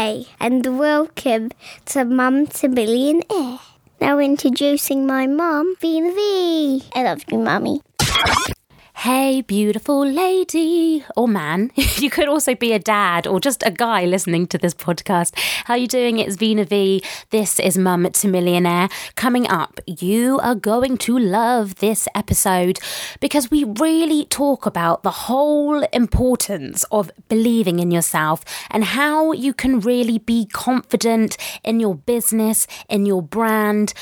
Hey, and welcome to Mum to Millionaire. Now introducing my mum, Vina V. I love you, Mummy. Hey, beautiful lady or man. You could also be a dad or just a guy listening to this podcast. How you doing? It's Vina V. This is Mum to Millionaire. Coming up, you are going to love this episode because we really talk about the whole importance of believing in yourself and how you can really be confident in your business, in your brand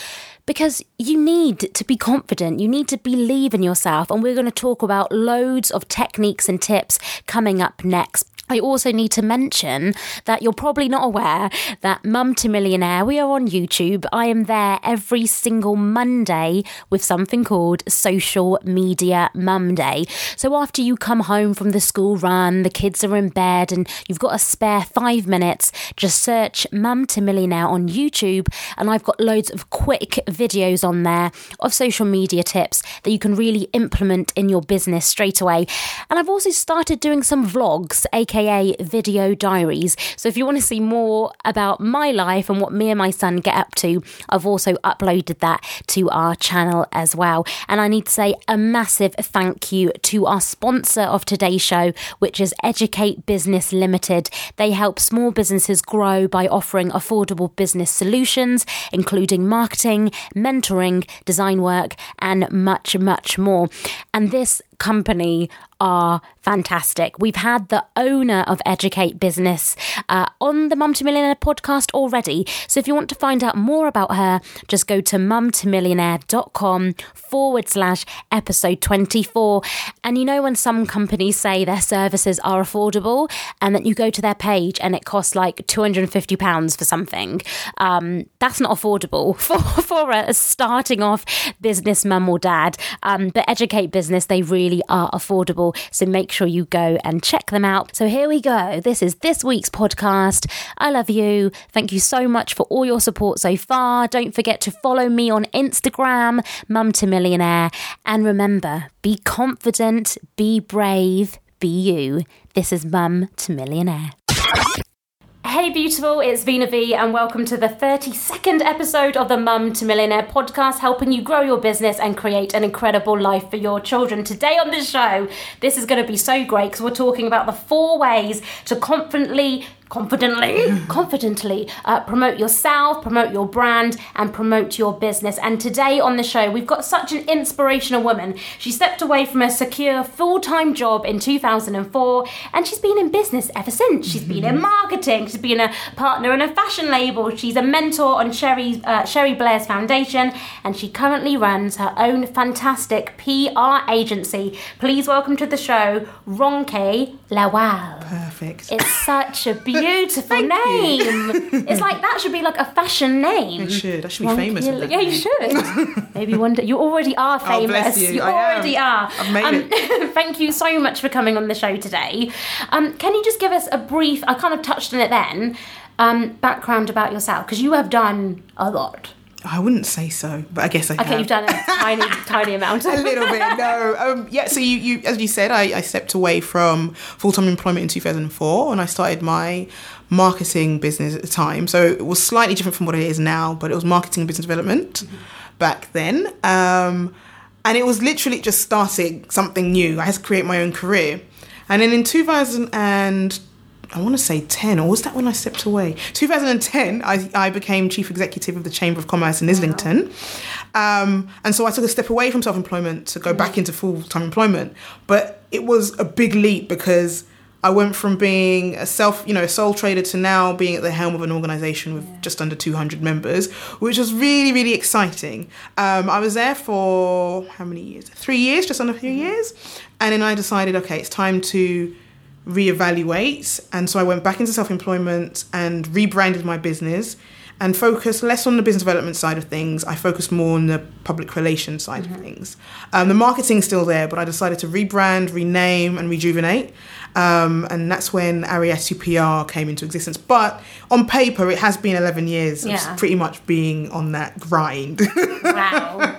because you need to be confident. You need to believe in yourself. And we're going to talk about loads of techniques and tips coming up next. I also need to mention that you're probably not aware that Mum to Millionaire, we are on YouTube. I am there every single Monday with something called Social Media Mum Day. So after you come home from the school run, the kids are in bed, and you've got a spare five minutes, just search Mum to Millionaire on YouTube. And I've got loads of quick videos on there of social media tips that you can really implement in your business straight away. And I've also started doing some vlogs, aka aka video diaries. So if you want to see more about my life and what me and my son get up to, I've also uploaded that to our channel as well. And I need to say a massive thank you to our sponsor of today's show, which is Educate Business Limited. They help small businesses grow by offering affordable business solutions, including marketing, mentoring, design work, and much, much more. And this company are fantastic. We've had the owner of Educate Business uh, on the Mum to Millionaire podcast already. So if you want to find out more about her, just go to mumtomillionaire.com forward slash episode 24. And you know, when some companies say their services are affordable and that you go to their page and it costs like £250 for something, um, that's not affordable for, for a starting off business mum or dad. Um, but Educate Business, they really are affordable. So make sure you go and check them out. So here we go. This is this week's podcast. I love you. Thank you so much for all your support so far. Don't forget to follow me on Instagram, Mum to Millionaire. And remember, be confident, be brave, be you. This is Mum to Millionaire. Hey, beautiful, it's Vina V, and welcome to the 32nd episode of the Mum to Millionaire podcast, helping you grow your business and create an incredible life for your children. Today on the show, this is going to be so great because we're talking about the four ways to confidently confidently confidently uh, promote yourself promote your brand and promote your business. And today on the show we've got such an inspirational woman. She stepped away from a secure full-time job in 2004 and she's been in business ever since. She's been in marketing she's been a partner in a fashion label she's a mentor on Cherie uh, Cherie Blair's foundation and she currently runs her own fantastic pr agency. Please welcome to the show ronke lawal. Perfect. it's such a beautiful name. it's like that should be like a fashion name. It should. I should be famous with that Yeah, you should. Maybe one day. You already are famous. Oh, bless you. I am. already are. I've made it. thank you so much for coming on the show today. Um, can you just give us a brief? I kind of touched on it then. Um, background about yourself because you have done a lot. I wouldn't say so, but I guess I Okay, have. you've done a tiny, tiny amount. a little bit. No, um, yeah. So you, you, as you said, I, I stepped away from full time employment in 2004, and I started my marketing business at the time. So it was slightly different from what it is now, but it was marketing and business development back then. Um, and it was literally just starting something new. I had to create my own career, and then in 2000 and I want to say 10, or was that when I stepped away? 2010, I, I became chief executive of the Chamber of Commerce in Islington. Um, and so I took a step away from self employment to go back into full time employment. But it was a big leap because I went from being a self, you know, a sole trader to now being at the helm of an organization with just under 200 members, which was really, really exciting. Um, I was there for how many years? Three years, just under three years. And then I decided, okay, it's time to reevaluate. And so I went back into self employment and rebranded my business and focus less on the business development side of things. I focus more on the public relations side of things. Um, the marketing's still there, but I decided to rebrand, rename, and rejuvenate. Um, and that's when Ariatu PR came into existence. But on paper, it has been 11 years of Yeah. pretty much being on that grind. Wow.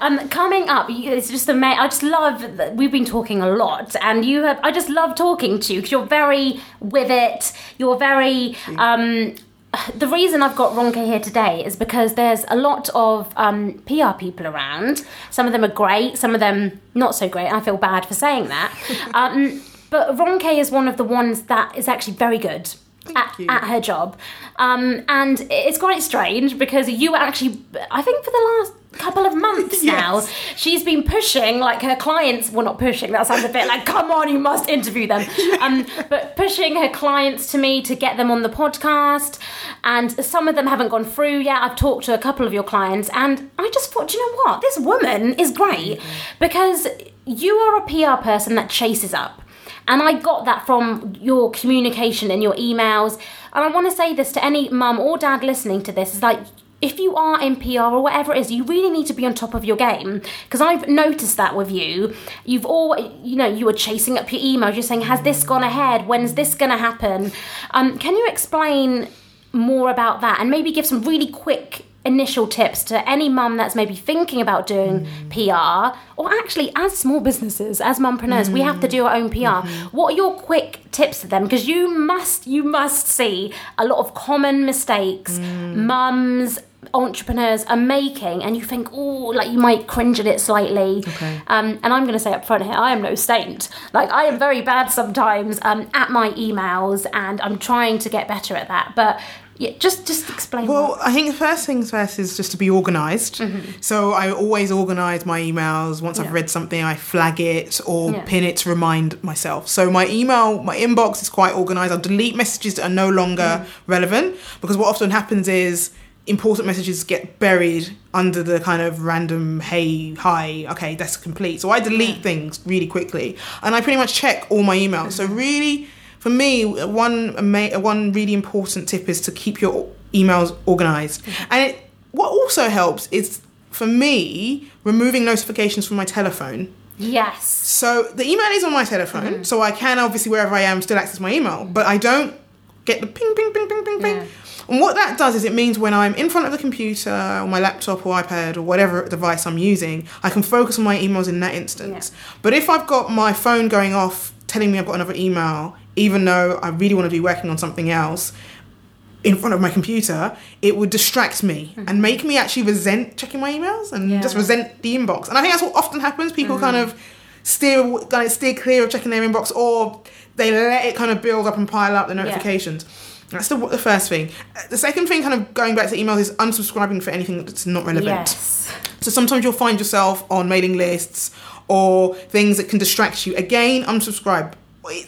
um, coming up, it's just amazing. I just love that we've been talking a lot, and you have. I just love talking to you because you're very with it. You're very. Um, the reason I've got Ronke here today is because there's a lot of um, PR people around. Some of them are great, some of them not so great. I feel bad for saying that. um, but Ronke is one of the ones that is actually very good at, at her job. Um, and it's quite strange because you actually, I think for the last couple of months now, Yes. she's been pushing like her clients, well, not pushing, that sounds a bit like, come on, you must interview them. Um, but pushing her clients to me to get them on the podcast. And some of them haven't gone through yet. I've talked to a couple of your clients, and I just thought, do you know what? This woman is great because you are a PR person that chases up. And I got that from your communication and your emails. And I want to say this to any mum or dad listening to this is like, if you are in PR or whatever it is, you really need to be on top of your game. Because I've noticed that with you. You've all, you know, you were chasing up your emails. You're saying, has this gone ahead? When's this going to happen? Um, can you explain more about that and maybe give some really quick initial tips to any mum that's maybe thinking about doing PR or actually as small businesses as mumpreneurs we have to do our own PR what are your quick tips to them because you must you must see a lot of common mistakes mums entrepreneurs are making and you think oh like you might cringe at it slightly Okay. um, and I'm going to say up front here, I am no saint. Like I am very bad sometimes um, at my emails, and I'm trying to get better at that. But yeah, just just explain. Well, I think the first things first is just to be organized. So I always organize my emails. Once Mm-hmm. Yeah. I've read something, I flag it or Yeah. pin it to remind myself. So my email, my inbox is quite organized. I'll delete messages that are no longer Mm. relevant because what often happens is important messages get buried under the kind of random hey hi okay that's complete so i delete things really quickly and i pretty much check all my emails so Mm-hmm. really for me one one really important tip is to keep your emails organized and it, what also helps is for me removing notifications from my telephone yes, so the email is on my telephone, Mm-hmm. so I can obviously wherever I am still access my email, but I don't get the ping, ping, ping, ping, ping, ping. Yeah. And what that does is it means when I'm in front of the computer or my laptop or iPad or whatever device I'm using, I can focus on my emails in that instance. But if I've got my phone going off telling me I've got another email, even though I really want to be working on something else, in front of my computer, it would distract me mm-hmm. and make me actually resent checking my emails and Yeah. just resent the inbox. And I think that's what often happens. People kind mm-hmm. of steer kind of steer clear of checking their inbox, or they let it kind of build up and pile up the notifications. That's the, the first thing. The second thing, kind of going back to emails, is unsubscribing for anything that's not relevant. yes, So sometimes you'll find yourself on mailing lists or things that can distract you. Again, unsubscribe.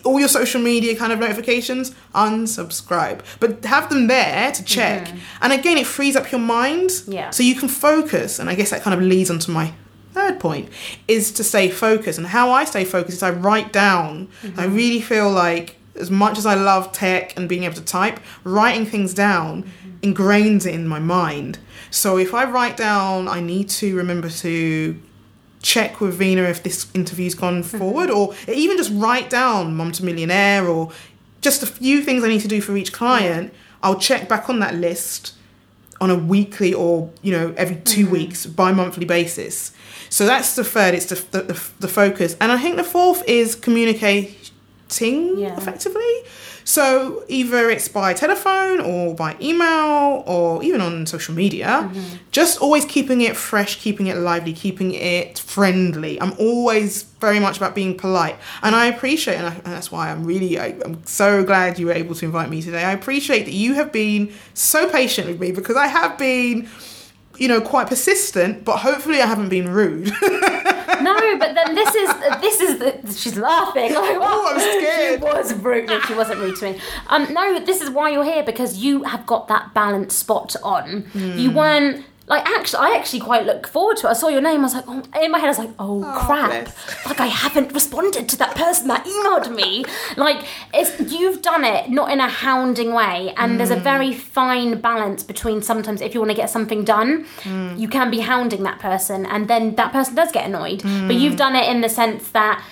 All your social media kind of notifications, unsubscribe. But have them there to check. Mm-hmm. And again, it frees up your mind. Yeah. So you can focus. And I guess that kind of leads on to my third point is to stay focused. And how I stay focused is I write down. Mm-hmm. I really feel like as much as I love tech and being able to type, writing things down mm-hmm. ingrains it in my mind. So if I write down, I need to remember to check with Vina if this interview's gone mm-hmm. forward, or even just write down Mom to Millionaire or just a few things I need to do for each client. I'll check back on that list on a weekly or you know every 2 mm-hmm. weeks bi-monthly basis. So that's the third it's the, the, the, the focus. And i think the fourth is communicating Yeah. effectively so either it's by telephone or by email or even on social media mm-hmm. just always keeping it fresh keeping it lively keeping it friendly. I'm always very much about being polite and i appreciate and, I, and that's why i'm really I, i'm so glad you were able to invite me today. I appreciate that you have been so patient with me because i have been you know quite persistent but hopefully i haven't been rude no, but then this is this is the, she's laughing. Like, Oh, I'm scared. She was rude. No, she wasn't rude to me. Um, no, this is why you're here because you have got that balance spot on. Hmm. You weren't like actually I actually quite look forward to it. I saw your name, I was like, oh, in my head I was like, oh, oh, crap. bless. Like I haven't responded to that person that emailed me. like it's you've done it not in a hounding way. And there's a hmm. very fine balance between sometimes if you want to get something done, hmm. you can be hounding that person and then that person does get annoyed. But hmm. you've done it in the sense that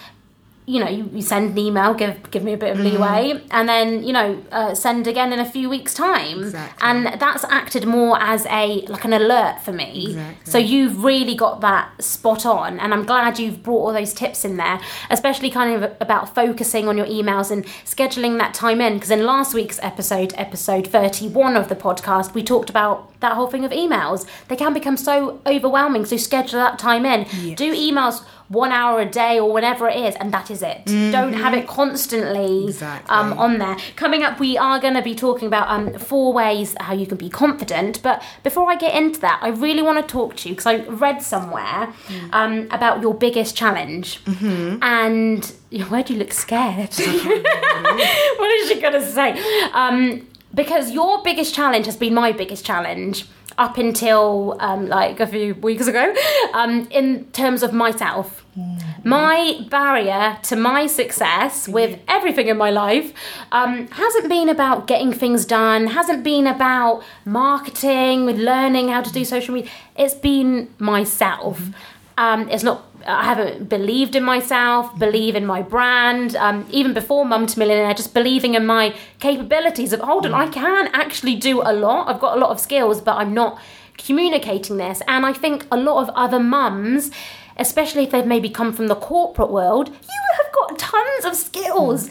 you know, you, you send an email, give give me a bit of leeway, and then you know, uh, send again in a few weeks' time, Exactly. and that's acted more as a like an alert for me. Exactly. So you've really got that spot on, and I'm glad you've brought all those tips in there, especially kind of about focusing on your emails and scheduling that time in. Because in last week's episode, episode 31 of the podcast, we talked about that whole thing of emails. They can become so overwhelming, so schedule that time in. Do emails one hour a day or whatever it is, and that is it. Don't have it constantly Exactly. um, on there. Coming up, we are going to be talking about um, four ways how you can be confident. But before I get into that, I really want to talk to you because I read somewhere um, about your biggest challenge. And why do you look scared? what is she going to say? Um, because your biggest challenge has been my biggest challenge up until um, like a few weeks ago um, in terms of myself. My barrier to my success with everything in my life um, hasn't been about getting things done, hasn't been about marketing, with learning how to do social media. It's been myself. Um, it's not. I haven't believed in myself, believe in my brand. Um, even before Mum to Millionaire, just believing in my capabilities of hold on, I can actually do a lot. I've got a lot of skills, but I'm not communicating this. And I think a lot of other mums, especially if they've maybe come from the corporate world, you have got tons of skills.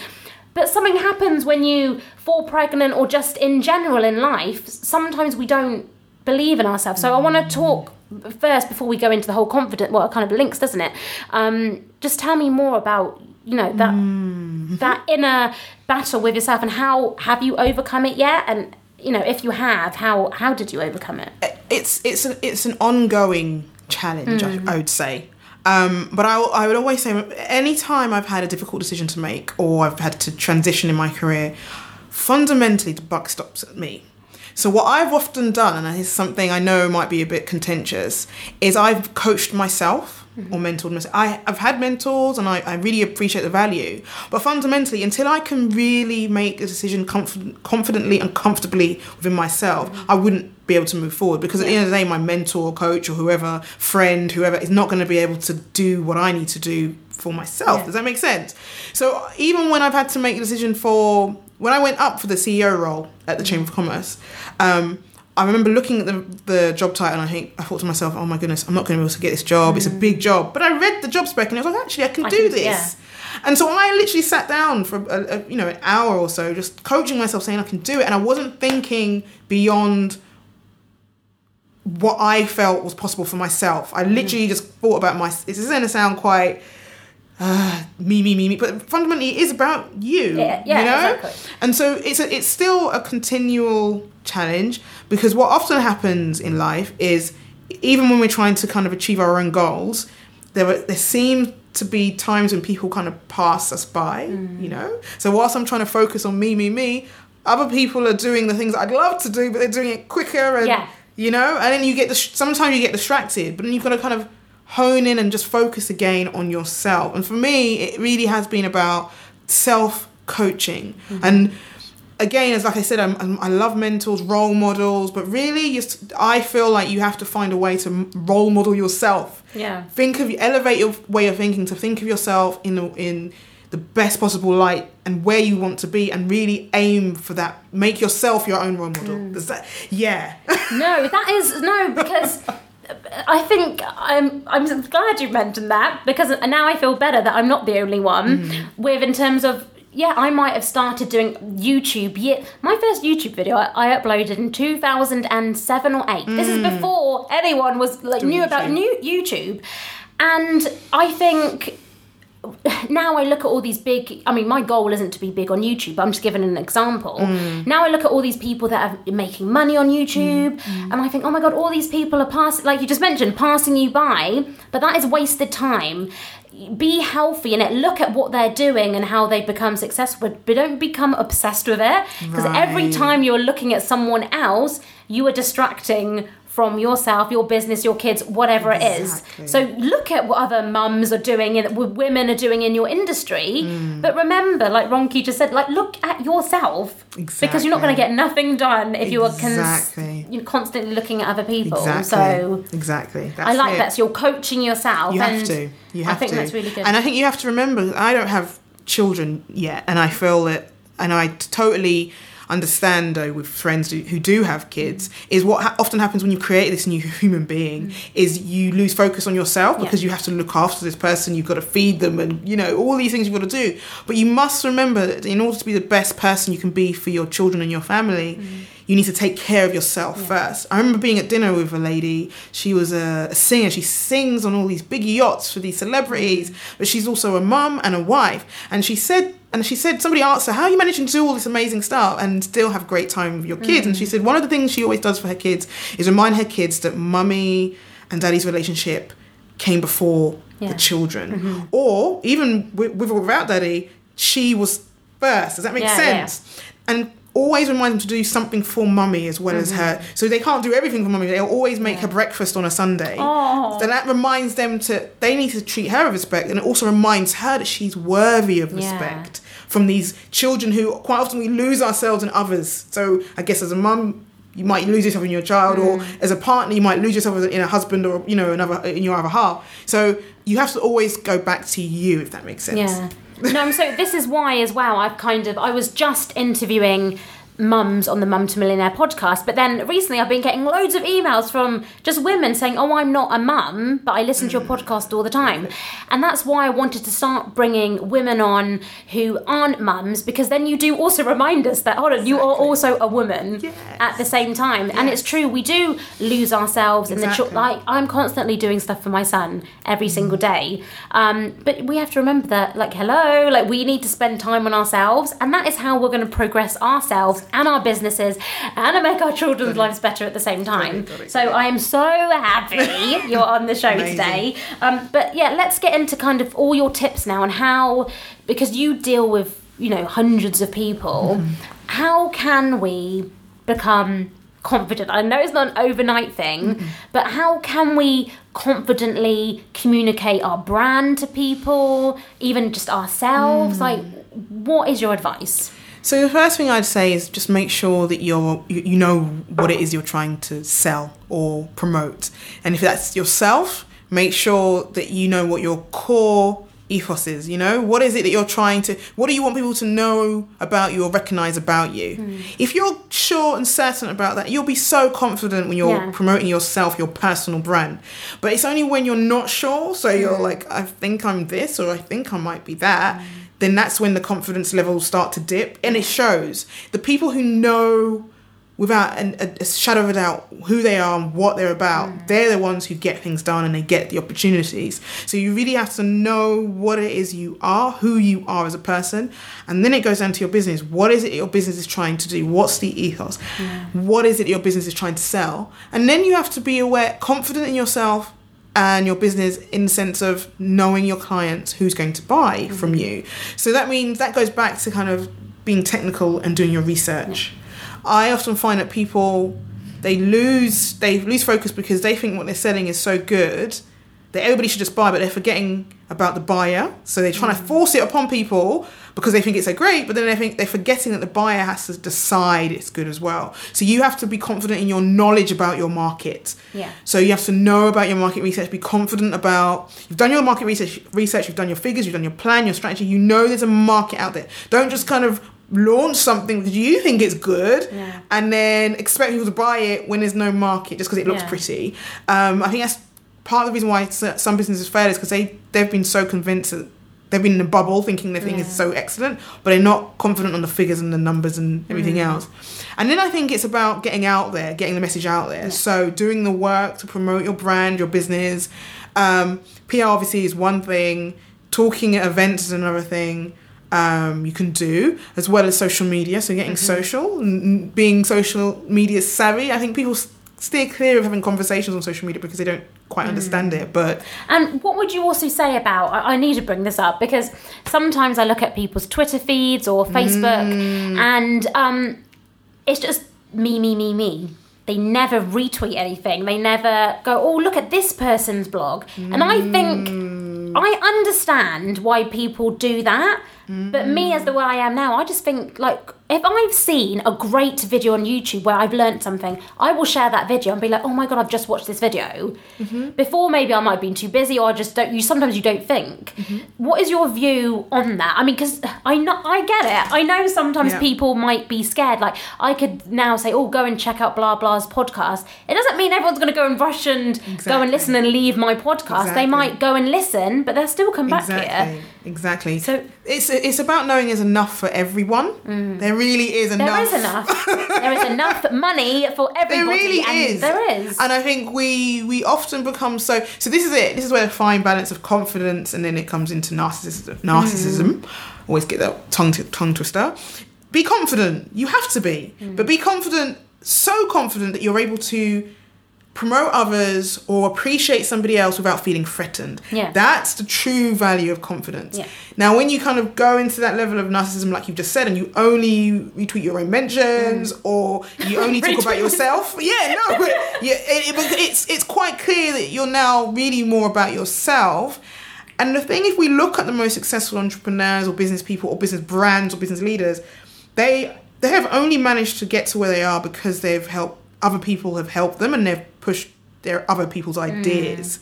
But something happens when you fall pregnant or just in general in life. Sometimes we don't believe in ourselves. So I want to talk first before we go into the whole confident. Well, it kind of links, doesn't it? Um, just tell me more about you know that that inner battle with yourself and how have you overcome it yet? And you know, if you have, how how did you overcome it? it's it's a, it's an ongoing challenge, I, I would say. Um, but I, I would always say, any time I've had a difficult decision to make or I've had to transition in my career, fundamentally the buck stops at me. So what I've often done, and it's something I know might be a bit contentious, is I've coached myself or mm-hmm. mentored myself. I, I've had mentors and I, I really appreciate the value. But fundamentally, until I can really make a decision conf- confidently and comfortably within myself, mm-hmm. I wouldn't be able to move forward because at the end of the day, my mentor, coach, or whoever, friend, whoever, is not going to be able to do what I need to do for myself. Yeah. Does that make sense? So even when I've had to make a decision for when I went up for the CEO role at the Chamber of Commerce, um, I remember looking at the, the job title and I think I thought to myself, oh my goodness, I'm not going to be able to get this job. It's a big job. But I read the job spec and I was like, actually, I can I do can- this. yeah. And so I literally sat down for a, a, you know an hour or so, just coaching myself, saying I can do it, and I wasn't thinking beyond what I felt was possible for myself. I literally just thought about my. This is going to sound quite uh, me, me, me, me, but fundamentally it is about you. Yeah, yeah, you know? exactly. And so it's a, it's still a continual challenge because what often happens in life is even when we're trying to kind of achieve our own goals, there are, there seem to be times when people kind of pass us by, Mm. you know. So whilst I'm trying to focus on me, me, me, other people are doing the things I'd love to do, but they're doing it quicker and Yeah. you know. And then you get dis- sometimes you get distracted, but then you've got to kind of hone in and just focus again on yourself. And for me, it really has been about self coaching mm-hmm. and again, as like I said, I'm, I'm, I love mentors, role models, but really, just I feel like you have to find a way to role model yourself. Yeah. Think of elevate your way of thinking to think of yourself in the, in the best possible light and where you want to be, and really aim for that. Make yourself your own role model. Mm. Does that? Yeah. No, that is no because I think I'm I'm glad you mentioned that because now I feel better that I'm not the only one mm-hmm. with in terms of yeah I might have started doing YouTube yeah my first YouTube video I, I uploaded in 2007 or 8 this is mm. before anyone was like knew about new YouTube. And I think now I look at all these big. I mean, my goal isn't to be big on YouTube. I'm just giving an example. Mm. Now I look at all these people that are making money on YouTube, mm. Mm. and I think, oh my god, all these people are passing, like you just mentioned, passing you by. But that is wasted time. Be healthy in it. Look at what they're doing and how they become successful, but don't become obsessed with it. Because every time you're looking at someone else, you are distracting from yourself, your business, your kids, whatever it Exactly. is. So look at what other mums are doing and what women are doing in your industry. Mm. But remember, like Ronke just said, like look at yourself because you're not going to get nothing done if you are cons- you're constantly looking at other people. Exactly. So exactly. I like it. that. So you're coaching yourself. You have to. You I have think to. that's really good. And I think you have to remember, I don't have children yet, and I feel that, and I totally understand though with friends who, who do have kids is what ha- often happens when you create this new human being mm. is you lose focus on yourself Yeah. because you have to look after this person. You've got to feed them and you know all these things you've got to do. But you must remember that in order to be the best person you can be for your children and your family mm. You need to take care of yourself first. I remember being at dinner with a lady. She was a, a singer. She sings on all these big yachts for these celebrities, but she's also a mum and a wife. And she said, and she said, somebody asked her, "How are you managing to do all this amazing stuff and still have great time with your kids?" And she mm. said, one of the things she always does for her kids is remind her kids that mummy and daddy's relationship came before Yeah. the children, mm-hmm. or even with, with or without daddy, she was first. Does that make Yeah, yeah. sense? And always remind them to do something for mummy as well as her. So they can't do everything for mummy. They'll always make her breakfast on a Sunday. Oh. So that reminds them to they need to treat her with respect, and it also reminds her that she's worthy of Yeah. respect from these children who quite often we lose ourselves in others. So I guess as a mum. You might lose yourself in your child, or Mm. as a partner, you might lose yourself in a husband, or you know, another in your other half. So you have to always go back to you, if that makes sense. Yeah. No, so this is why as well. I've kind of I was just interviewing mums on the Mum to Millionaire podcast, but then recently I've been getting loads of emails from just women saying, "Oh, I'm not a mum, but I listen to your podcast all the time." And that's why I wanted to start bringing women on who aren't mums because then you do also remind us that hold on, you are also a woman Yes. at the same time. And it's true, we do lose ourselves in the Exactly. like I'm constantly doing stuff for my son every single day. Um, but we have to remember that, like, hello, like, we need to spend time on ourselves, and that is how we're going to progress ourselves and our businesses and to make our children's lives better at the same time. So I am so happy you're on the show today. Um, but yeah, let's get into kind of all your tips now and how, because you deal with, you know, hundreds of people, Mm-hmm. how can we become confident? I know it's not an overnight thing, Mm-hmm. but how can we confidently communicate our brand to people, even just ourselves? Mm. Like, what is your advice? So the first thing I'd say is just make sure that you're you, you know what it is you're trying to sell or promote, and if that's yourself, make sure that you know what your core ethos is. You know what is it that you're trying to? What do you want people to know about you or recognize about you? Hmm. If you're sure and certain about that, you'll be so confident when you're Yeah. promoting yourself, your personal brand. But it's only when you're not sure, so you're like, I think I'm this or I think I might be that, then that's when the confidence levels start to dip and it shows. The people who know without an, a, a shadow of a doubt who they are and what they're about, mm. they're the ones who get things done and they get the opportunities. So you really have to know what it is you are, who you are as a person, and then it goes down to your business. What is it your business is trying to do? What's the ethos? What is it your business is trying to sell? And then you have to be aware, confident in yourself and your business in the sense of knowing your clients who's going to buy mm-hmm. from you. So that means that goes back to kind of being technical and doing your research. I often find that people they lose they lose focus because they think what they're selling is so good that everybody should just buy, but they're forgetting about the buyer. So they're trying to mm. force it upon people because they think it's so great, but then they think they're forgetting that the buyer has to decide it's good as well. So you have to be confident in your knowledge about your market. Yeah. So you have to know about your market research, be confident about you've done your market research research, you've done your figures, you've done your plan, your strategy, you know there's a market out there. Don't just kind of launch something because you think is good Yeah. and then expect people to buy it when there's no market just because it looks Yeah. pretty. Um, I think that's part of the reason why some businesses fail is because they they've been so convinced that they've been in a bubble thinking their thing is so excellent, but they're not confident on the figures and the numbers and everything Mm. else. And then I think it's about getting out there, getting the message out there. So doing the work to promote your brand, your business. Um, PR obviously is one thing. Talking at events is another thing. Um, you can do as well as social media. So getting social, and and being social media savvy. I think people steer clear of having conversations on social media because they don't quite understand it. But And what would you also say about? I, I need to bring this up because sometimes I look at people's Twitter feeds or Facebook, Mm. and um, it's just me, me, me, me. they never retweet anything. They never go, oh, look at this person's blog. And I think I understand why people do that. But me, as the way I am now, I just think like if I've seen a great video on YouTube where I've learned something, I will share that video and be like, "Oh my god, I've just watched this video." Mm-hmm. Before maybe I might have been too busy, or I just don't. You sometimes you don't think. Mm-hmm. What is your view on that? I mean, because I know I get it. I know sometimes Yeah. people might be scared. Like I could now say, "Oh, go and check out blah blah's podcast." It doesn't mean everyone's going to go and rush and go and listen and leave my podcast. They might go and listen, but they'll still come back exactly, here. Exactly. So- it's it's about knowing there's enough for everyone. Mm. There really is enough. There is enough. there is enough money for everybody. There really is. There is. And I think we we often become so so this is it. This is where the fine balance of confidence and then it comes into narcissism narcissism. Mm. Always get that tongue t- tongue twister. Be confident. You have to be. Mm. But be confident, so confident that you're able to promote others or appreciate somebody else without feeling threatened. Yeah. That's the true value of confidence. Yeah. Now, when you kind of go into that level of narcissism, like you've just said, and you only retweet your own mentions mm. or you only talk about yourself, yeah, no, but yeah, it, it- it's it's quite clear that you're now really more about yourself. And the thing, if we look at the most successful entrepreneurs or business people or business brands or business leaders, they they have only managed to get to where they are because they've helped other people have helped them and they've pushed their other people's mm. ideas.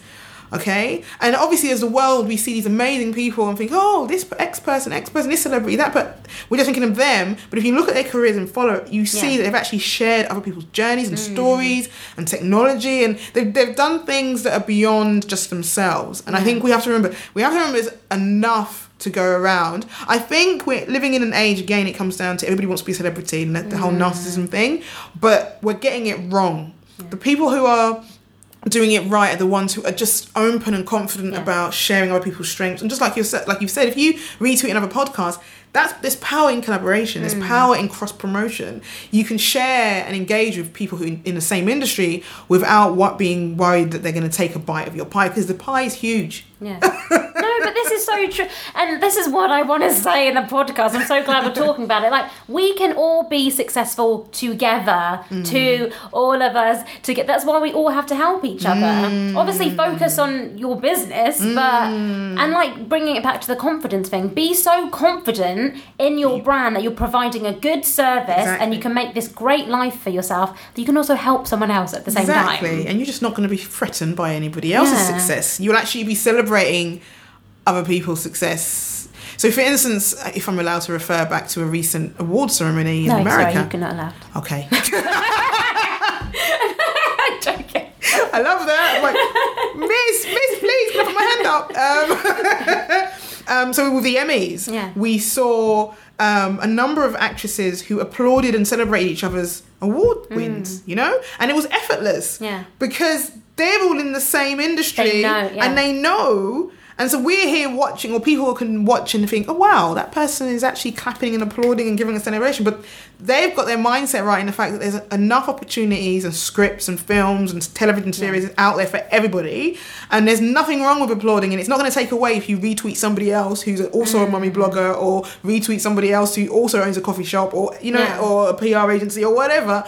Okay, and obviously, as the world, we see these amazing people and think, oh, this X person, X person, this celebrity, that. But we're just thinking of them. But if you look at their careers and follow, you see Yeah. that they've actually shared other people's journeys and mm. stories and technology, and they've they've done things that are beyond just themselves. And I think we have to remember, we have to remember, there's enough to go around. I think we're living in an age again. It comes down to everybody wants to be a celebrity and the whole mm. narcissism thing, but we're getting it wrong. The people who are doing it right are the ones who are just open and confident Yeah. about sharing other people's strengths. And just like you said, like you've said, if you retweet another podcast, that's there's power in collaboration. There's hmm. power in cross promotion. You can share and engage with people who in, in the same industry without what being worried that they're going to take a bite of your pie because the pie is huge. Yeah. no, but this is so true. And this is what I want to say in the podcast. I'm so glad we're talking about it. Like, we can all be successful together, hmm. to all of us, to get that's why we all have to help each other. Hmm. Obviously, focus on your business, but, and like bringing it back to the confidence thing, be so confident in your brand that you're providing a good service and you can make this great life for yourself, that you can also help someone else at the same exactly. time. And you're just not going to be threatened by anybody else's Yeah. success. You'll actually be celebrating other people's success. So, for instance, if I'm allowed to refer back to a recent award ceremony in No, America. sorry, you're not allowed. Okay. I'm. I love that. I'm like, Miss, Miss, please, can I put my hand up? Um, um, so with the Emmys, Yeah. we saw um, a number of actresses who applauded and celebrated each other's award wins, you know? And it was effortless. Mm. Yeah. Because they're all in the same industry know, yeah. and they know. And so we're here watching, or people can watch and think, oh wow, that person is actually clapping and applauding and giving a celebration. But they've got their mindset right in the fact that there's enough opportunities and scripts and films and television series out there for everybody. And there's nothing wrong with applauding. And it's not going to take away if you retweet somebody else who's also a mummy mm. blogger or retweet somebody else who also owns a coffee shop or, you know, Yeah. or a PR agency or whatever.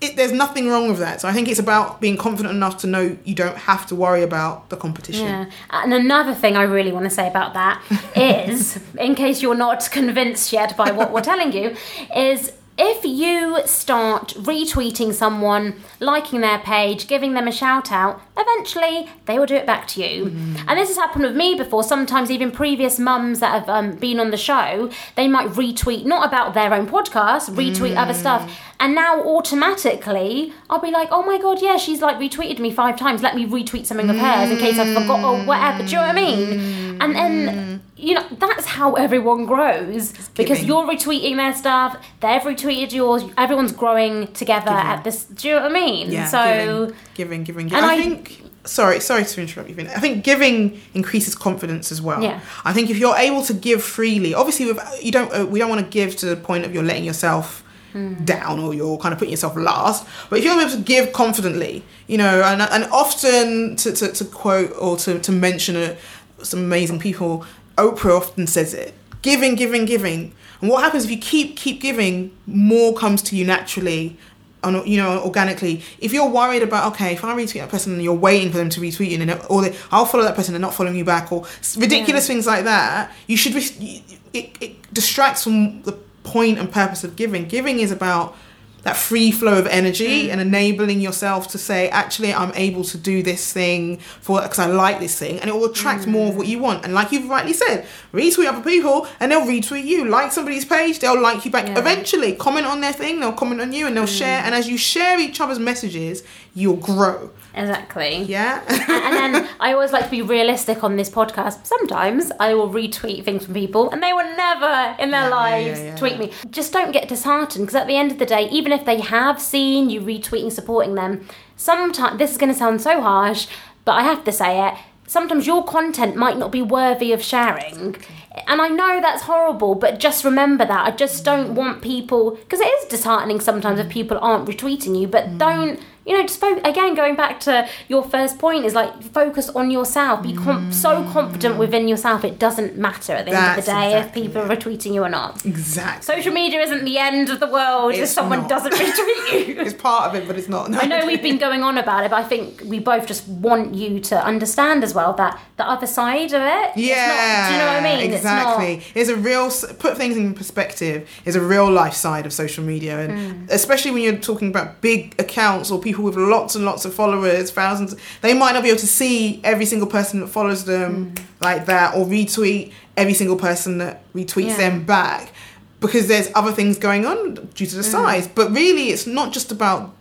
It, there's nothing wrong with that. So I think it's about being confident enough to know you don't have to worry about the competition. Yeah. And another thing I really want to say about that is, in case you're not convinced yet by what we're telling you, is if you start retweeting someone, liking their page, giving them a shout out, eventually they will do it back to you. And this has happened with me before. Sometimes even previous mums that have um, been on the show, they might retweet not about their own podcast, retweet other stuff. And now automatically I'll be like, oh my god, yeah, she's like retweeted me five times. Let me retweet something of hers in case I forgot or whatever. Do you know what I mean? And then you know that's how everyone grows because giving. you're retweeting their stuff, they've retweeted yours. Everyone's growing together at this. Do you know what I mean? Yeah. so giving, giving, giving. And I, I- think. Sorry, sorry to interrupt you. Vin. I think giving increases confidence as well. Yeah. I think if you're able to give freely, obviously, with, you don't. Uh, we don't want to give to the point of you're letting yourself Hmm. down or you're kind of putting yourself last. But if you're able to give confidently, you know, and and often to to, to quote or to to mention a, some amazing people, Oprah often says it: giving, giving, giving. And what happens if you keep keep giving, more comes to you naturally on you know organically if you're worried about okay if i retweet that person and you're waiting for them to retweet you and or they, i'll follow that person and not following you back or ridiculous things like that you should be it, it distracts from the point and purpose of giving. Giving is about that free flow of energy mm. and enabling yourself to say actually i'm able to do this thing for because i like this thing and it will attract more of mm. what you want and like you've rightly said retweet other people and they'll retweet you like somebody's page they'll like you back Yeah. eventually comment on their thing they'll comment on you and they'll share mm. and as you share each other's messages you'll grow Exactly. yeah and then I always like to be realistic on this podcast. Sometimes I will retweet things from people and they will never in their Yeah, lives yeah. tweet me. Just don't get disheartened because at the end of the day, even if they have seen you retweeting, supporting them, sometimes this is going to sound so harsh, but I have to say it. Sometimes your content might not be worthy of sharing. And I know that's horrible, but just remember that. I just don't want people, because it is disheartening sometimes if people aren't retweeting you, but mm. don't you know, just fo- again going back to your first point is like focus on yourself. Be com- so confident within yourself. It doesn't matter at the end of the day exactly if people are retweeting you or not. exactly Social media isn't the end of the world if someone not. doesn't retweet you. it's part of it but it's not I know we've been going on about it, but I think we both just want you to understand as well that the other side of it. it's Yeah, not, do you know what I mean? Exactly. It's It's a real put things in perspective. Is a real life side of social media, and Hmm. especially when you're talking about big accounts or people with lots and lots of followers, thousands. They might not be able to see every single person that follows them Hmm. like that, or retweet every single person that retweets Yeah. them back, because there's other things going on due to the Hmm. size. But really, it's not just about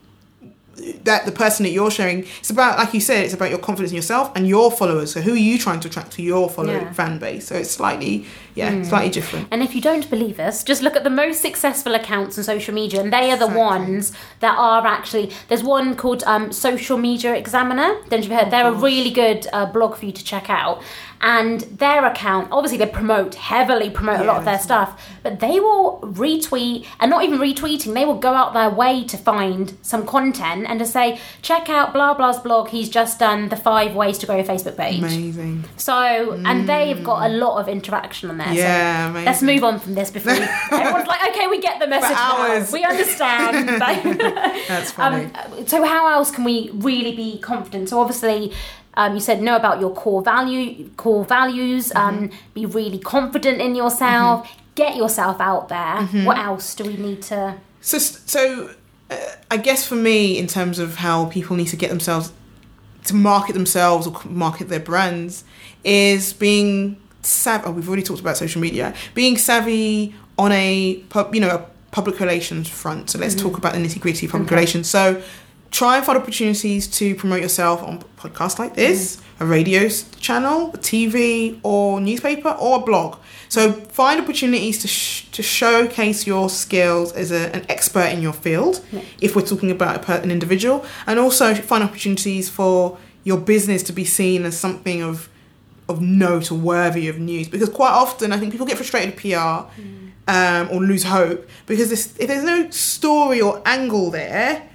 that the person that you're sharing it's about like you said it's about your confidence in yourself and your followers so who are you trying to attract to your follow Yeah. fan base so it's slightly yeah slightly different And if you don't believe us, just look at the most successful accounts on social media, and they are the Exactly. ones that are actually. There's one called um, Social Media Examiner. Don't you heard? They're a really good uh, blog for you to check out. And their account, obviously, they promote heavily, promote a lot of their stuff, but they will retweet and not even retweeting. They will go out their way to find some content and to say, check out blah blah's blog. He's just done the five ways to grow your Facebook page. amazing So, and they've got a lot of interaction on there. Yeah, so amazing. let's move on from this before we, everyone's like, okay, we get the message now. We understand. that's funny um, so, how else can we really be confident? So, obviously, um, you said know about your core value, core values. Um, Mm-hmm. be really confident in yourself. Get yourself out there. Mm-hmm. What else do we need to? so so uh, i guess for me in terms of how people need to get themselves to market themselves or market their brands is being savvy oh, we've already talked about social media being savvy on a pub you know a public relations front. So let's mm-hmm. talk about the nitty gritty of public relations. So try and find opportunities to promote yourself on podcasts like this mm. a radio channel a tv or newspaper or a blog. So find opportunities to, sh- to showcase your skills as a, an expert in your field if we're talking about a, per- an individual and also find opportunities for your business to be seen as something of of note or worthy of news because quite often I think people get frustrated with PR um, or lose hope because this, if there's no story or angle there,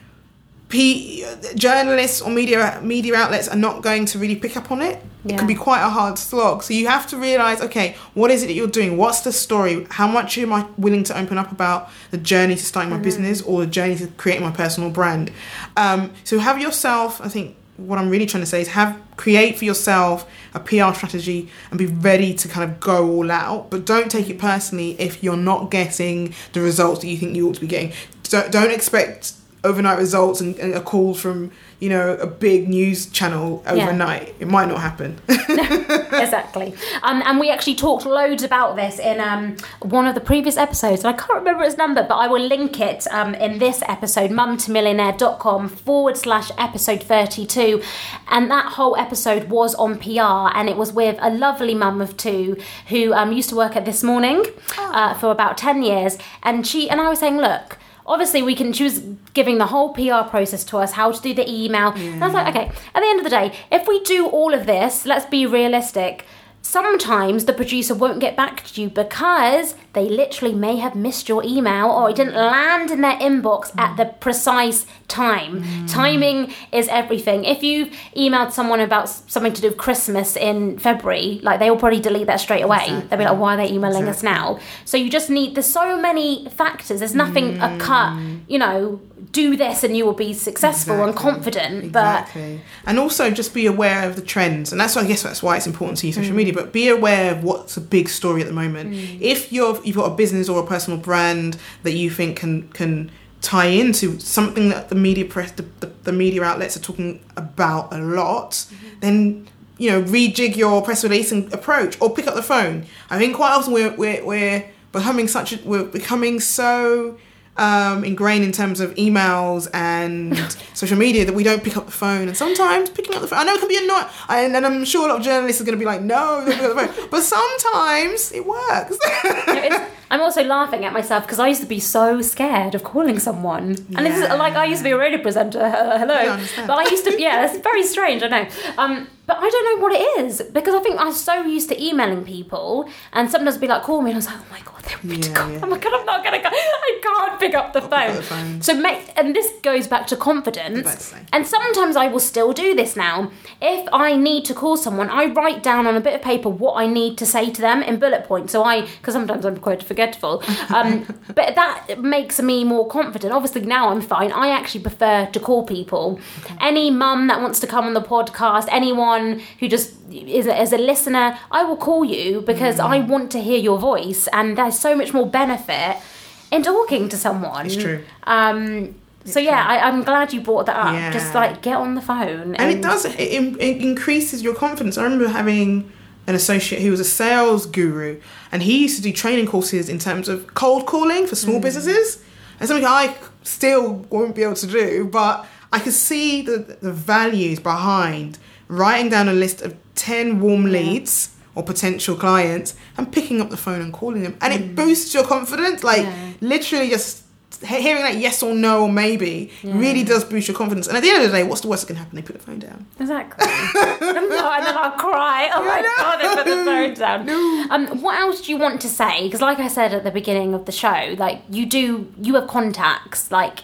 P- journalists or media media outlets are not going to really pick up on it. It Yeah. can be quite a hard slog. So you have to realize, okay, what is it that you're doing? What's the story? How much am I willing to open up about the journey to starting my business or the journey to creating my personal brand? Um, so have yourself. I think what I'm really trying to say is have create for yourself a PR strategy and be ready to kind of go all out. But don't take it personally if you're not getting the results that you think you ought to be getting. Don't, don't expect overnight results and, and a call from you know a big news channel Yeah. overnight. It might not happen. exactly. Um, and we actually talked loads about this in um, one of the previous episodes. And I can't remember its number, but I will link it um, in this episode, mumtomillionaire.com forward slash episode 32. And that whole episode was on PR and it was with a lovely mum of two who um, used to work at This Morning uh, for about 10 years. And she and I was saying, look, obviously we can she was giving the whole PR process to us, how to do the email. And I was like, okay, at the end of the day, if we do all of this, let's be realistic. Sometimes the producer won't get back to you because they literally may have missed your email or it didn't land in their inbox at the precise time. Mm. Timing is everything. If you've emailed someone about something to do with Christmas in February, like they will probably delete that straight away. They'll be like, why are they emailing us now? So you just need, there's so many factors. There's nothing a cut, mm. you know, do this and you will be successful and Exactly. confident. But Exactly. and also just be aware of the trends, and that's why I guess that's why it's important to use Mm. social media. But be aware of what's a big story at the moment. If you're you've got a business or a personal brand that you think can can tie into something that the media press the, the, the media outlets are talking about a lot, Mm-hmm. then you know rejig your press release and approach or pick up the phone. I think quite often we're we're, we're becoming such a, we're becoming so um, ingrained in terms of emails and social media that we don't pick up the phone. And sometimes picking up the phone, I know it can be annoying, and, and I'm sure a lot of journalists are going to be like, no, don't pick up the phone. But sometimes it works. I'm also laughing at myself because I used to be so scared of calling someone, and this is like I used to be a radio presenter. uh, Hello, I but I used to. Yeah, it's very strange. I know. Um, but I don't know what it is because I think I'm so used to emailing people, and sometimes be like, call me, and I was like, oh my god, Yeah, yeah. Oh my god, I'm not gonna go. I can't pick up the phone. the phone. So make, and this goes back to confidence. to. And sometimes I will still do this now. If I need to call someone, I write down on a bit of paper what I need to say to them in bullet points. So I, because sometimes I'm quite forgetful, um, but that makes me more confident. Obviously, now I'm fine. I actually prefer to call people. Any mum that wants to come on the podcast, anyone who just is a, is a listener, I will call you because I Mm. want to hear your voice, and there's so much more benefit in talking to someone. It's true. Um, so yeah, I, I'm glad you brought that up. Just like get on the phone, and it does it, it increases your confidence. I remember having an associate who was a sales guru, and he used to do training courses in terms of cold calling for small businesses, and something I still won't be able to do, but I could see the the values behind writing down a list of ten warm leads or potential clients and picking up the phone and calling them, and it mm. boosts your confidence. Like Yeah. literally just hearing that yes or no or maybe really does boost your confidence. And at the end of the day, what's the worst that can happen? They put the phone down. Exactly. and then I'll cry. Oh my god, they put the phone down. Um, what else do you want to say? Because, like I said at the beginning of the show, like you do, you have contacts. Like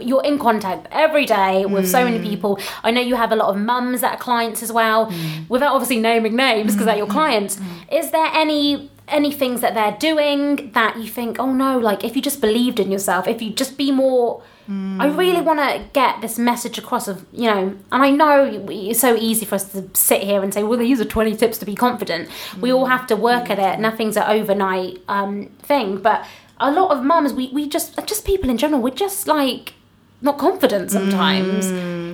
you're in contact every day with so many mm. people. I know you have a lot of mums that are clients as well. Mm. Without obviously naming names, because they're your mm, clients. Is there any any things that they're doing that you think, oh no, like if you just believed in yourself, if you just be more I really want to get this message across of, you know, and I know it's so easy for us to sit here and say, well, these are 20 tips to be confident. We all have to work at it. Nothing's an overnight um, thing. But a lot of mums, we, we just, just people in general, we're just like not confident sometimes.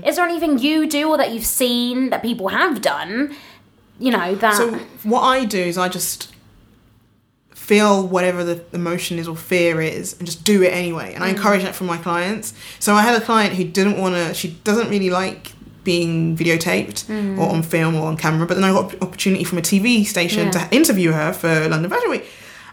Is there anything you do or that you've seen that people have done, you know, that. So what I do is I just feel whatever the emotion is or fear is and just do it anyway. And I mm. encourage that from my clients. So I had a client who didn't want to, she doesn't really like being videotaped mm. or on film or on camera, but then I got opportunity from a TV station Yeah. to interview her for London Fashion Week.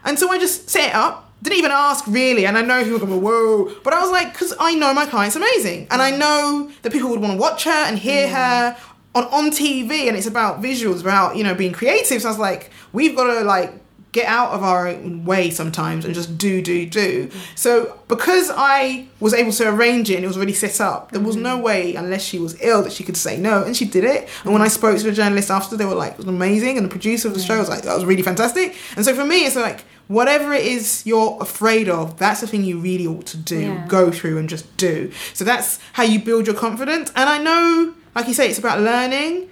And so I just set it up. Didn't even ask really, and I know people go, whoa. But I was like, because I know my client's amazing, and I mm. know that people would want to watch her and hear her on on TV, and it's about visuals, about you know being creative. So I was like, we've got to like get out of our own way sometimes and just do, do, do. So because I was able to arrange it and it was already set up, there was no mm. way unless she was ill that she could say no, and she did it. And when I spoke to the journalist after, they were like, it was amazing, and the producer of the show was like, that was really fantastic. And so for me, it's like whatever it is you're afraid of, that's the thing you really ought to do. Yeah. Go through and just do. So that's how you build your confidence. And I know, like you say, it's about learning.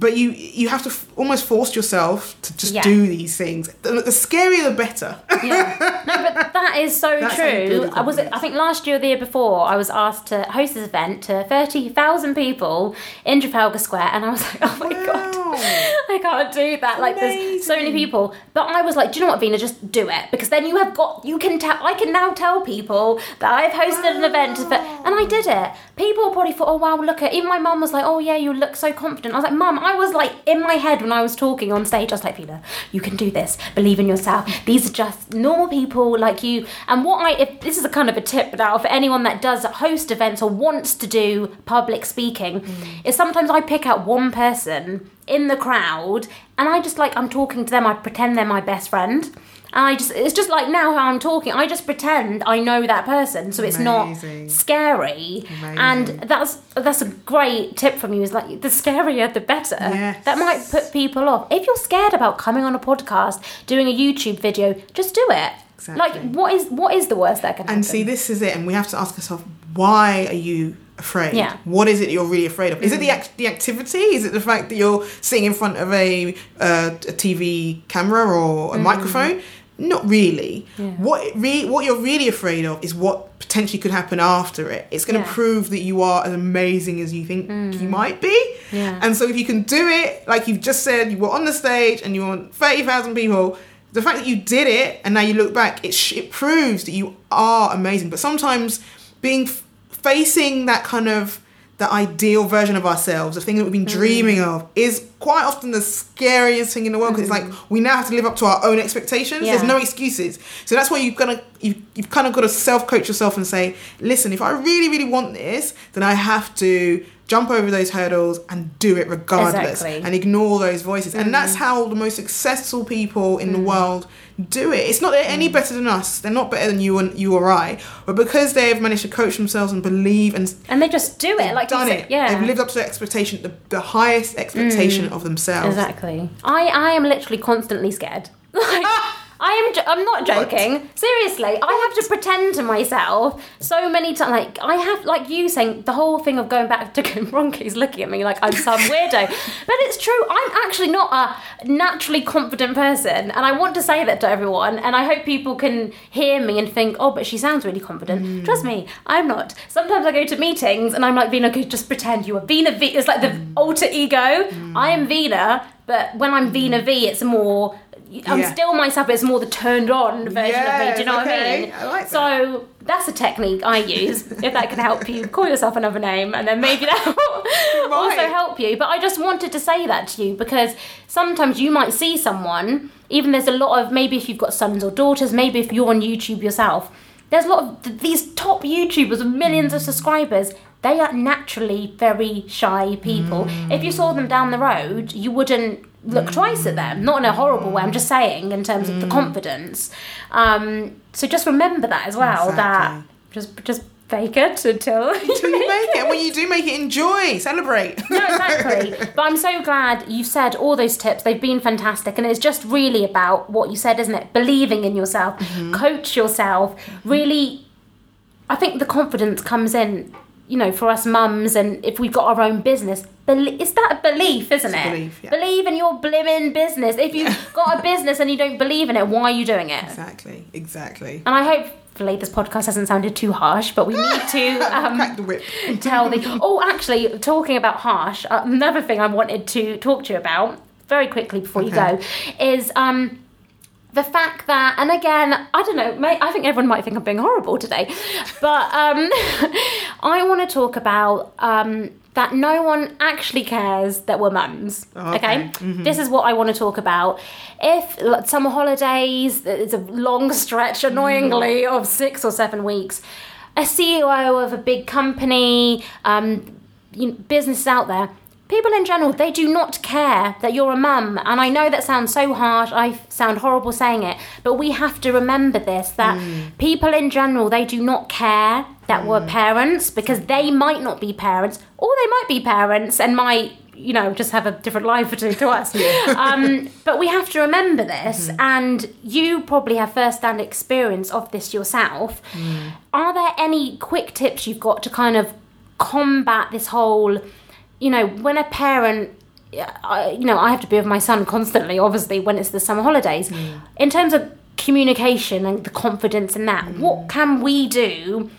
But you you have to f- almost force yourself to just Yeah. do these things. The, the scarier, the better. yeah. No, but that is so That's how you build true. I was, I think last year or the year before, I was asked to host this event to thirty thousand people in Trafalgar Square, and I was like, oh my god, I can't do that. Like, there's so many people. But I was like, do you know what, Vina? Just do it because then you have got, you can tell. I can now tell people that I've hosted an event, for, and I did it. People probably thought, oh wow, look at. Even my mum was like, oh yeah, you look so confident. I was like, mum, I was like in my head when I was talking on stage. I was like, Vina, you can do this. Believe in yourself. These are just normal people like you. And what I, if this is a kind of a tip now for anyone that does host events or wants to do public speaking, mm. is sometimes I pick out one person in the crowd and I just like I'm talking to them. I pretend they're my best friend. And I just it's just like now how I'm talking. I just pretend I know that person, so it's Amazing. not scary. And that's that's a great tip from you. Is like the scarier the better. Yes. That might put people off. If you're scared about coming on a podcast, doing a YouTube video, just do it. Exactly. Like what is what is the worst that can happen? And see, this is it, and we have to ask ourselves, why are you afraid? Yeah. What is it you're really afraid of? Is it the act- the activity? Is it the fact that you're sitting in front of a uh, a TV camera or a microphone? Not really. Yeah. What it re- what you're really afraid of is what potentially could happen after it. It's going to Yeah. prove that you are as amazing as you think mm. you might be. Yeah. And so if you can do it, like you've just said, you were on the stage and you want thirty thousand people. The fact that you did it and now you look back, it sh- it proves that you are amazing. But sometimes being f- facing that kind of the ideal version of ourselves, the thing that we've been mm. dreaming of, is quite often the scariest thing in the world because it's like mm. we now have to live up to our own expectations. There's no excuses. So that's why you've got to you've, you've kind of got to self coach yourself and say, listen, if I really really want this, then I have to jump over those hurdles and do it regardless Exactly. and ignore those voices. And that's mm-hmm. how the most successful people in the mm. world do it. It's not they're any mm. better than us. They're not better than you and you or I, but because they've managed to coach themselves and believe and And they just do it, like done it. Yeah. They've lived up to the expectation, the, the highest expectation mm. of themselves. Exactly. I, I am literally constantly scared. Like, I am. Jo- I'm not What? joking. Seriously, I have to pretend to myself so many times. Like I have, like you saying, the whole thing of going back to Ronke's looking at me like I'm some weirdo. But it's true. I'm actually not a naturally confident person, and I want to say that to everyone. And I hope people can hear me and think, oh, but she sounds really confident. Hmm. Trust me, I'm not. Sometimes I go to meetings and I'm like, Vina, okay, just pretend you are Vina V. It's like the hmm. alter ego. Hmm. I am Vina, but when I'm Vina V, it's more. I'm Yeah. still myself, but it's more the turned on version of me. Do you know what I mean? I like that. so that's a technique I use. if that can help you, call yourself another name, and then maybe that will also help you. But I just wanted to say that to you because sometimes you might see someone. Even there's a lot of maybe if you've got sons or daughters, maybe if you're on YouTube yourself. There's a lot of th- these top YouTubers with millions of subscribers. They are naturally very shy people. Mm. If you saw them down the road, you wouldn't look twice at them. Not in a horrible way. I'm just saying in terms of the mm. confidence. Um, so just remember that as well. That just just fake it until Until you make it. And when you do make it, enjoy, celebrate. no, exactly. But I'm so glad you've said all those tips. They've been fantastic. And it's just really about what you said, isn't it? Believing in yourself, mm-hmm. coach yourself. Mm-hmm. Really, I think the confidence comes in, you know, for us mums and if we've got our own business. Bel- Is that a belief, isn't It's it? belief, yeah. Believe in your blimmin' business. If you've got a business and you don't believe in it, why are you doing it? exactly, exactly. And I hope hopefully this podcast hasn't sounded too harsh, but we need to um, Crack the whip. tell the. Oh, actually, talking about harsh, uh, another thing I wanted to talk to you about very quickly before you go is um, the fact that, and again, I don't know, may, I think everyone might think I'm being horrible today, but um, I want to talk about. Um, that no one actually cares that we're mums. Oh, Okay, okay. Mm-hmm. this is what I want to talk about. If like, summer holidays, it's a long stretch, annoyingly, of six or seven weeks. A CEO of a big company, um, you know, businesses out there, people in general, they do not care that you're a mum. And I know that sounds so harsh, I sound horrible saying it, but we have to remember this that mm. people in general, they do not care that we're mm. parents because they might not be parents or they might be parents and might. You know, just have a different life to, to us. um, but we have to remember this, mm-hmm. and you probably have first-hand experience of this yourself. Mm. Are there any quick tips you've got to kind of combat this whole you know when a parent I, you know i have to be with my son constantly obviously when it's the summer holidays. Mm. In terms of communication and the confidence in that what mm. can we do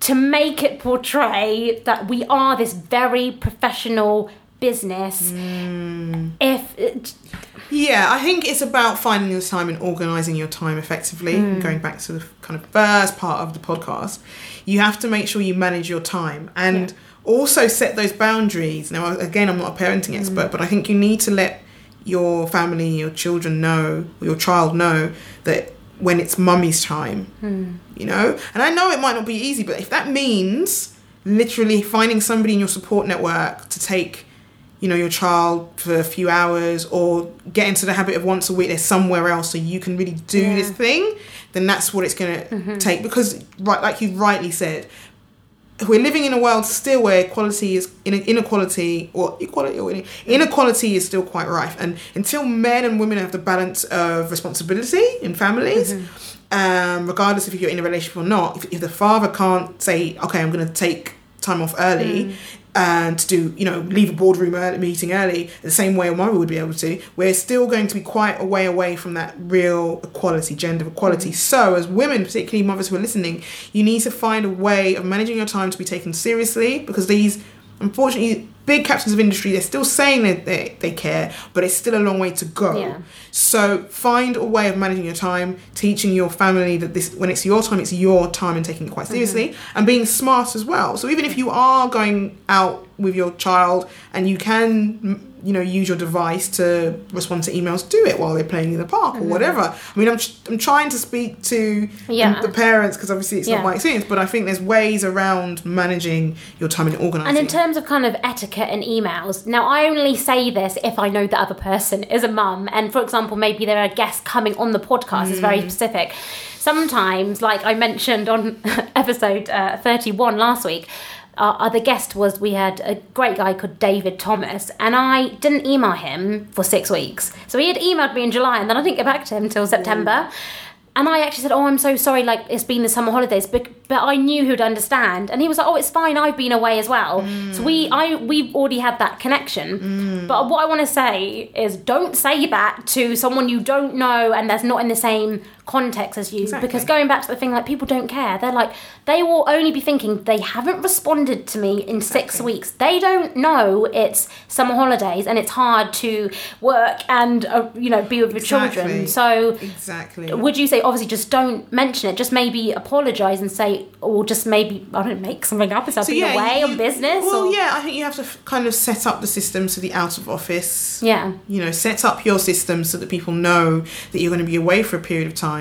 to make it portray that we are this very professional business mm. if Yeah, I think it's about finding your time and organising your time effectively. Going back to the kind of first part of the podcast, you have to make sure you manage your time. And also set those boundaries. Now, again, I'm not a parenting mm. expert, but I think you need to let your family, your children know, or your child know that when it's mummy's time, mm. you know. And I know it might not be easy, but if that means literally finding somebody in your support network to take you know your child for a few hours or get into the habit of once a week they're somewhere else so you can really do Yeah. this thing then that's what it's going to mm-hmm. take because right like you rightly said we're living in a world still where equality is in inequality or equality or inequality is still quite rife. And until men and women have the balance of responsibility in families um, regardless if you're in a relationship or not, if, if the father can't say, okay, I'm going to take time off early mm. and to do, you know, leave a boardroom early, meeting early, the same way a mother would be able to, we're still going to be quite a way away from that real equality, gender equality. Mm. So, as women, particularly mothers who are listening, you need to find a way of managing your time to be taken seriously because these, unfortunately, big captains of industry, they're still saying that they, they care, but it's still a long way to go. Yeah. So find a way of managing your time, teaching your family that this when it's your time, it's your time and taking it quite seriously mm-hmm. and being smart as well. So even if you are going out with your child and you can you know use your device to respond to emails do it while they're playing in the park or whatever i mean i'm, I'm trying to speak to Yeah. the, the parents because obviously it's Yeah. not my experience but i think there's ways around managing your time and organizing And in terms of kind of etiquette and emails, now I only say this if I know the other person is a mum, and for example, maybe there are guests coming on the podcast is Mm. very specific. Sometimes, like I mentioned on episode uh, 31 last week, our other guest was we had a great guy called David Thomas, and I didn't email him for six weeks. So he had emailed me in July, and then I didn't get back to him until September. And I actually said, "Oh, I'm so sorry. Like it's been the summer holidays, but but I knew he'd understand." And he was like, "Oh, it's fine. I've been away as well." So we, I, we've already had that connection. But what I want to say is, don't say that to someone you don't know and that's not in the same context as you. Exactly. Because going back to the thing, like people don't care. They're like, they will only be thinking they haven't responded to me in six weeks. They don't know it's summer holidays and it's hard to work and uh, you know be with your children. So exactly would you say obviously just don't mention it just maybe apologize and say or just maybe i don't make something up and stuff So, be away you- on business Well, or, yeah, I think you have to f- kind of set up the systems for the out of office. yeah You know, set up your system so that people know that you're going to be away for a period of time.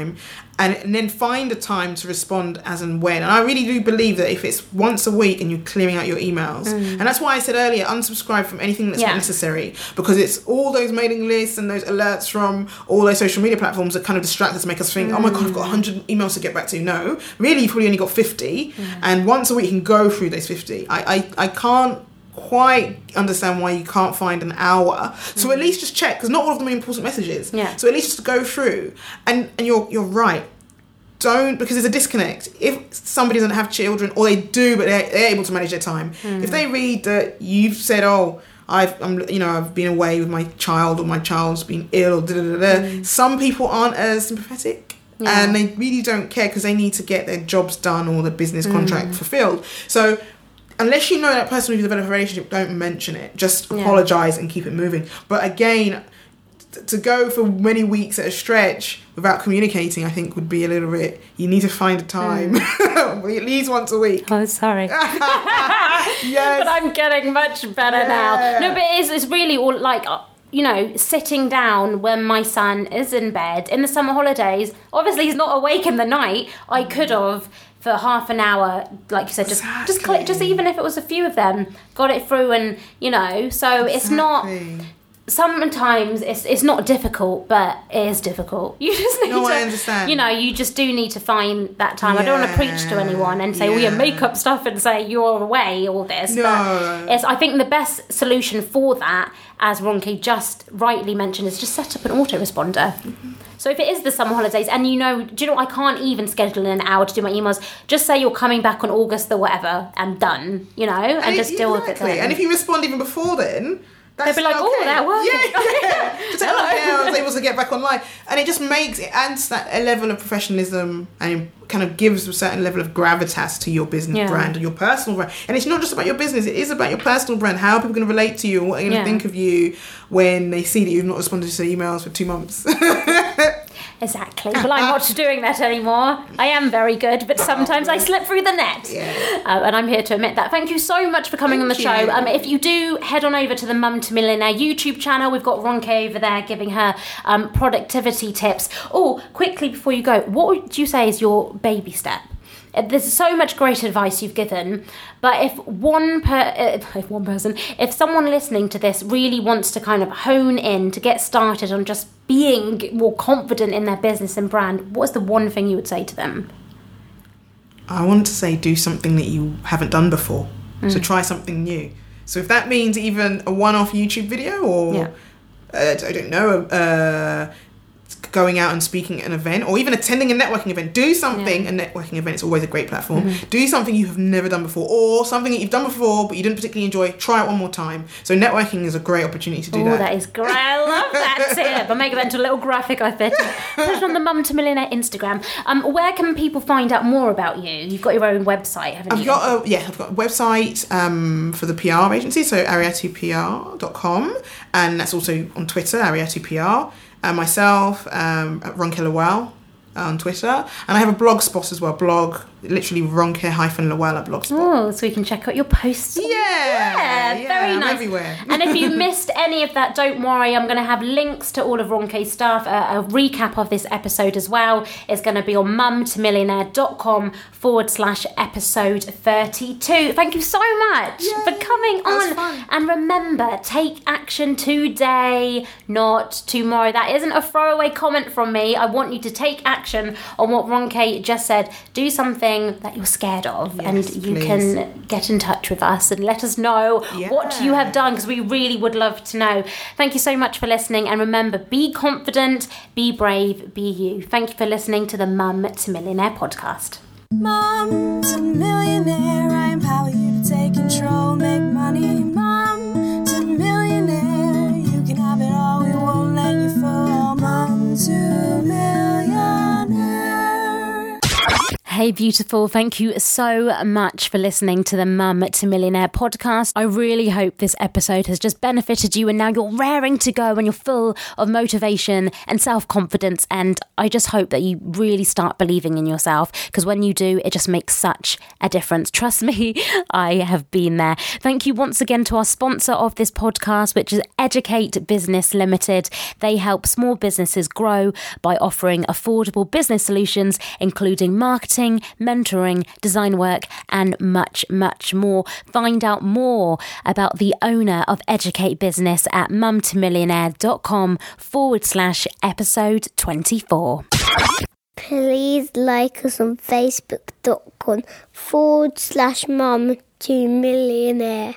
And, and then find a time to respond as and when. And I really do believe that if it's once a week and you're clearing out your emails, and that's why I said earlier, unsubscribe from anything that's Mm. Yeah. not necessary because it's all those mailing lists and those alerts from all those social media platforms that kind of distract us, make us think, oh my god, I've got 100 emails to get back to. No, really, you've probably only got 50, and once a week you can go through those 50. I, I, I can't quite understand why you can't find an hour. So at mm. least just check because not all of them are important messages. Yeah. So at least just go through, and and you're you're right. Don't because there's a disconnect. If somebody doesn't have children, or they do, but they're, they're able to manage their time. Mm. If they read that you've said, "Oh, I've I'm you know I've been away with my child, or my child's been ill," or da da da da. Mm. Some people aren't as sympathetic. Yeah. And they really don't care because they need to get their jobs done or the business contract fulfilled. So, unless you know that person who's developed a relationship, don't mention it. Just Yeah. apologize and keep it moving. But again, t- to go for many weeks at a stretch without communicating, I think would be a little bit. You need to find a time, at least once a week. oh sorry Yes. but i'm getting much better now no but it's, it's really all like uh, you know, sitting down when my son is in bed in the summer holidays. Obviously, he's not awake in the night. I could have for half an hour, like you said, just just click, just even if it was a few of them, got it through, and you know. So it's not. Exactly. sometimes it's it's not difficult, but it is difficult. You just need No, to, I understand. You know, you just do need to find that time. I don't want to preach to anyone and say, "Well, yeah. make up stuff and say you're away all this." No. But it's I think the best solution for that, as Ronke just rightly mentioned, is just set up an autoresponder. Mm-hmm. So if it is the summer holidays and you know, do you know, I can't even schedule in an hour to do my emails. Just say you're coming back on August the whatever and done. You know, and, And just it- deal with it. exactly. Then. And if you respond even before then, that's They'll be like, okay. "Oh, that worked." Yeah, yeah. Just Hello. okay, I was able to get back online, and it just makes it adds that a level of professionalism and kind of gives a certain level of gravitas to your business Yeah. brand or your personal brand. And it's not just about your business; it is about your personal brand. How are people going to relate to you? What are they going Yeah. to think of you when they see that you've not responded to their emails for two months? Exactly. Well, I'm not doing that anymore. I am very good, but sometimes I slip through the net. Yeah. Uh, and I'm here to admit that. Thank you so much for coming on the Thank show. Um, if you do head on over to the Mum to Millionaire YouTube channel, we've got Ronke over there giving her um, productivity tips. Oh, quickly before you go, what would you say is your baby step? Uh, There's so much great advice you've given, but if one per uh, if one person, if someone listening to this really wants to kind of hone in to get started on just being more confident in their business and brand, what's the one thing you would say to them? I want to say do something that you haven't done before. Mm. So try something new. So if that means even a one-off YouTube video or Yeah. uh, I don't know, uh, going out and speaking at an event or even attending a networking event. Do something. A networking event is always a great platform. Mm-hmm. Do something you have never done before or something that you've done before but you didn't particularly enjoy. Try it one more time. So networking is a great opportunity to do that. Oh, that. that is great. I love that tip. I'll make that into a little graphic, I bet. Put it on the Mum to Millionaire Instagram. Um, where can people find out more about you? You've got your own website, haven't I've you? got a yeah, I've got a website um, for the PR agency, so ariatupr.com, and that's also on Twitter, ariatupr. And myself, um, at Ronke Lowell on Twitter, and I have a blog spot as well. Blog, literally Ronke hyphen Lowell at blogspot. Oh, so we can check out your posts. Yeah, Yeah, yeah, very I'm nice. everywhere. and if you missed any of that, don't worry. I'm going to have links to all of Ronke's stuff. A, a recap of this episode as well is going to be on mumtomillionaire.com forward slash episode 32. Thank you so much for coming on. fun. And remember, take action today, not tomorrow. That isn't a throwaway comment from me. I want you to take action on what Ronke just said. Do something that you're scared of, and you please. can get in touch with us and let us know what you have done because we really would love to know. Thank you so much for listening, and remember be confident, be brave, be you. Thank you for listening to the Mum to Millionaire podcast. Mom to millionaire, I empower you to take control, make money. Mom to millionaire, you can have it all, we won't let you fall. Mom to millionaire. Hey, beautiful. Thank you so much for listening to the Mum to Millionaire podcast. I really hope this episode has just benefited you and now you're raring to go and you're full of motivation and self confidence. And I just hope that you really start believing in yourself because when you do, it just makes such a difference. Trust me, I have been there. Thank you once again to our sponsor of this podcast, which is Educate Business Limited. They help small businesses grow by offering affordable business solutions, including marketing, mentoring, design work, and much, much more. Find out more about the owner of Educate Business at mumtomillionaire.com forward slash episode 24. Please like us on Facebook.com forward slash mum to millionaire.